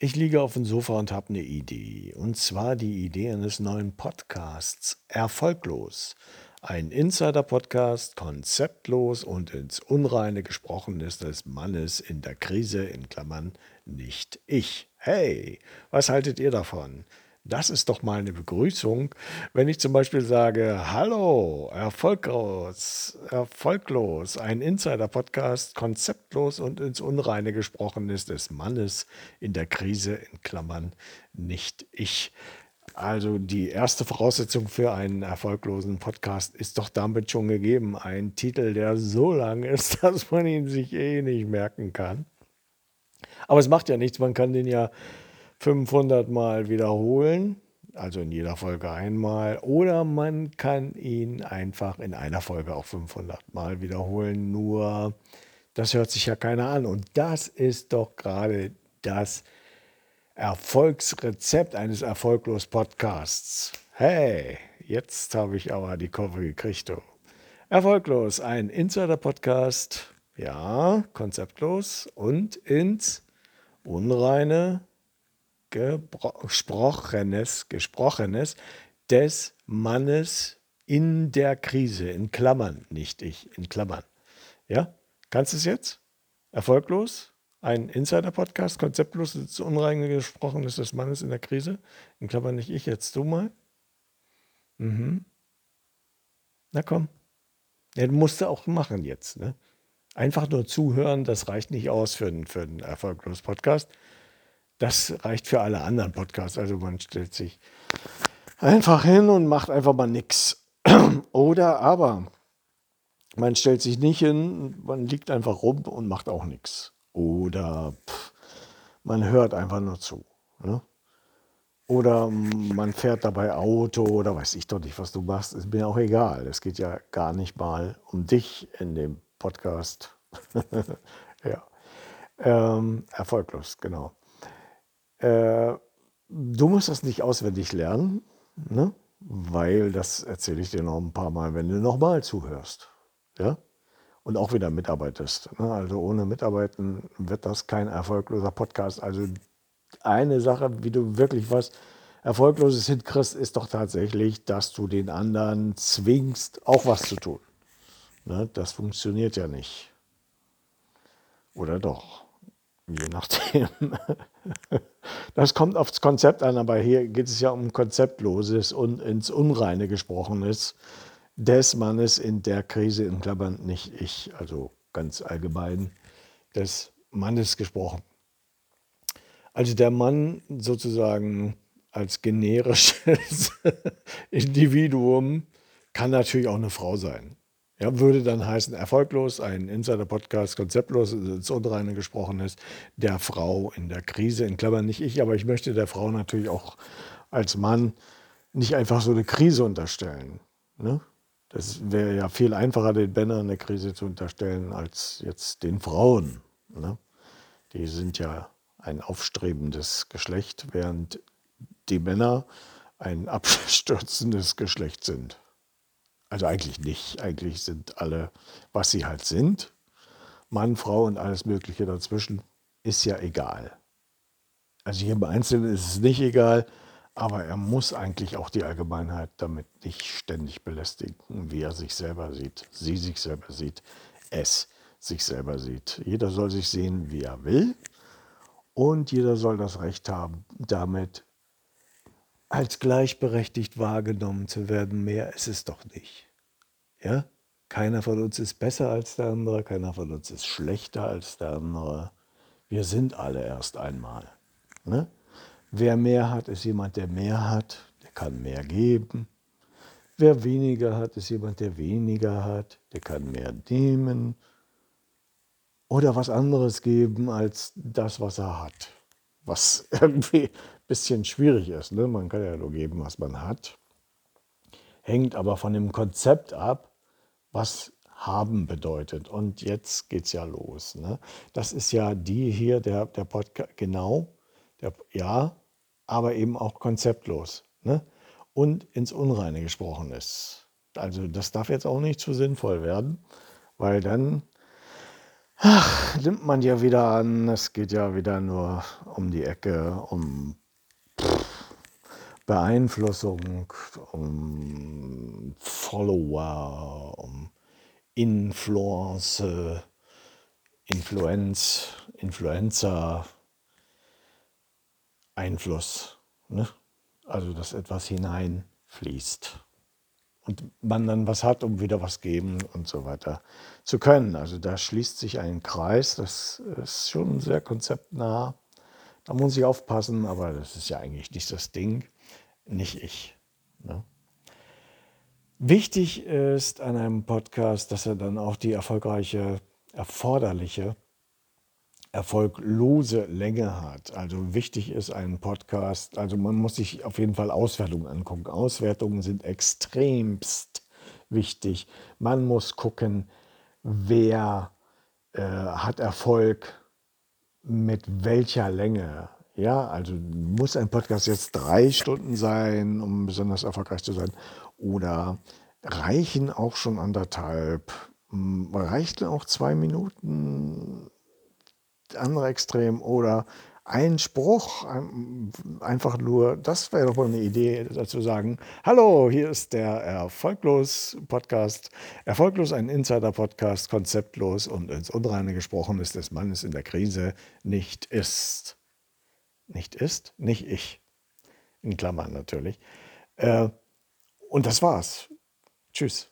Ich liege auf dem Sofa und habe eine Idee. Und zwar die Idee eines neuen Podcasts. Erfolglos. Ein Insider-Podcast, konzeptlos und ins Unreine gesprochen ist des Mannes in der Krise, in Klammern nicht ich. Hey, was haltet ihr davon? Das ist doch mal eine Begrüßung, wenn ich zum Beispiel sage, hallo, erfolglos, erfolglos, ein Insider-Podcast, konzeptlos und ins Unreine gesprochen ist des Mannes in der Krise, in Klammern, nicht ich. Also die erste Voraussetzung für einen erfolglosen Podcast ist doch damit schon gegeben. Ein Titel, der so lang ist, dass man ihn sich eh nicht merken kann. Aber es macht ja nichts, man kann den ja 500 Mal wiederholen, also in jeder Folge einmal, oder man kann ihn einfach in einer Folge auch 500 Mal wiederholen. Nur das hört sich ja keiner an. Und das ist doch gerade das Erfolgsrezept eines erfolglos Podcasts. Hey, jetzt habe ich aber die Kurve gekriegt. Oh. Erfolglos, ein Insider-Podcast, ja, konzeptlos und ins Unreine Gesprochenes, Gesprochenes des Mannes in der Krise, in Klammern, nicht ich, in Klammern. Ja? Kannst du es jetzt? Erfolglos? Ein Insider-Podcast, konzeptlos, ist unrein Gesprochenes des Mannes in der Krise, in Klammern nicht ich, jetzt du mal. Mhm. Na komm. Ja, musst du auch machen jetzt. Ne? Einfach nur zuhören, das reicht nicht aus für für einen erfolglosen Podcast. Das reicht für alle anderen Podcasts. Also man stellt sich einfach hin und macht einfach mal nichts. Oder aber man stellt sich nicht hin, man liegt einfach rum und macht auch nichts. Oder pff, man hört einfach nur zu. Ne? Oder man fährt dabei Auto oder weiß ich doch nicht, was du machst. Ist mir auch egal. Es geht ja gar nicht mal um dich in dem Podcast. ja. Ähm, erfolglos, genau. Äh, du musst das nicht auswendig lernen, ne? weil das erzähle ich dir noch ein paar Mal, wenn du nochmal zuhörst. Ja? Und auch wieder mitarbeitest. Ne? Also ohne Mitarbeiten wird das kein erfolgloser Podcast. Also eine Sache, wie du wirklich was Erfolgloses hinkriegst, ist doch tatsächlich, dass du den anderen zwingst, auch was zu tun. Ne? Das funktioniert ja nicht. Oder doch? Je nachdem. Das kommt aufs Konzept an, aber hier geht es ja um Konzeptloses und ins Unreine gesprochenes des Mannes in der Krise, in Klammern nicht ich, also ganz allgemein des Mannes gesprochen. Also der Mann sozusagen als generisches Individuum kann natürlich auch eine Frau sein. Ja, würde dann heißen, erfolglos, ein Insider-Podcast, konzeptlos, ins Unreine gesprochen ist, der Frau in der Krise, in Klammern nicht ich, aber ich möchte der Frau natürlich auch als Mann nicht einfach so eine Krise unterstellen. Ne? Das wäre ja viel einfacher, den Männern eine Krise zu unterstellen, als jetzt den Frauen. Ne? Die sind ja ein aufstrebendes Geschlecht, während die Männer ein abstürzendes Geschlecht sind. Also eigentlich nicht. Eigentlich sind alle, was sie halt sind. Mann, Frau und alles Mögliche dazwischen ist ja egal. Also im Einzelnen ist es nicht egal, aber er muss eigentlich auch die Allgemeinheit damit nicht ständig belästigen, wie er sich selber sieht, sie sich selber sieht, es sich selber sieht. Jeder soll sich sehen, wie er will und jeder soll das Recht haben, damit als gleichberechtigt wahrgenommen zu werden. Mehr ist es doch nicht. Ja? Keiner von uns ist besser als der andere, keiner von uns ist schlechter als der andere. Wir sind alle erst einmal. Ne? Wer mehr hat, ist jemand, der mehr hat, der kann mehr geben. Wer weniger hat, ist jemand, der weniger hat, der kann mehr nehmen oder was anderes geben als das, was er hat. Was irgendwie bisschen schwierig ist. Ne? Man kann ja nur geben, was man hat. Hängt aber von dem Konzept ab, was haben bedeutet. Und jetzt geht es ja los. Ne? Das ist ja die hier, der, der Podcast, genau, der, ja, aber eben auch konzeptlos. Ne? Und ins Unreine gesprochen ist. Also das darf jetzt auch nicht zu sinnvoll werden, weil dann Ach, nimmt man ja wieder an, es geht ja wieder nur um die Ecke, um Beeinflussung, um Follower, um Influence, Influenz, Influencer, Einfluss. Ne? Also, dass etwas hineinfließt und man dann was hat, um wieder was geben und so weiter zu können. Also da schließt sich ein Kreis, das ist schon sehr konzeptnah. Da muss ich aufpassen, aber das ist ja eigentlich nicht das Ding, nicht ich. Ne? Wichtig ist an einem Podcast, dass er dann auch die erfolgreiche, erforderliche erfolglose Länge hat. Also wichtig ist ein Podcast, also man muss sich auf jeden Fall Auswertungen angucken. Auswertungen sind extremst wichtig. Man muss gucken, wer äh, hat Erfolg mit welcher Länge. Ja, also muss ein Podcast jetzt drei Stunden sein, um besonders erfolgreich zu sein? Oder reichen auch schon anderthalb? Hm, reichen auch zwei Minuten? andere Extrem oder ein Spruch, einfach nur, das wäre doch mal eine Idee, dazu sagen, hallo, hier ist der Erfolglos-Podcast, Erfolglos ein Insider-Podcast, konzeptlos und ins Unreine gesprochen ist des Mannes in der Krise, nicht ist. Nicht ist, nicht ich. In Klammern natürlich. Äh, und das war's. Tschüss.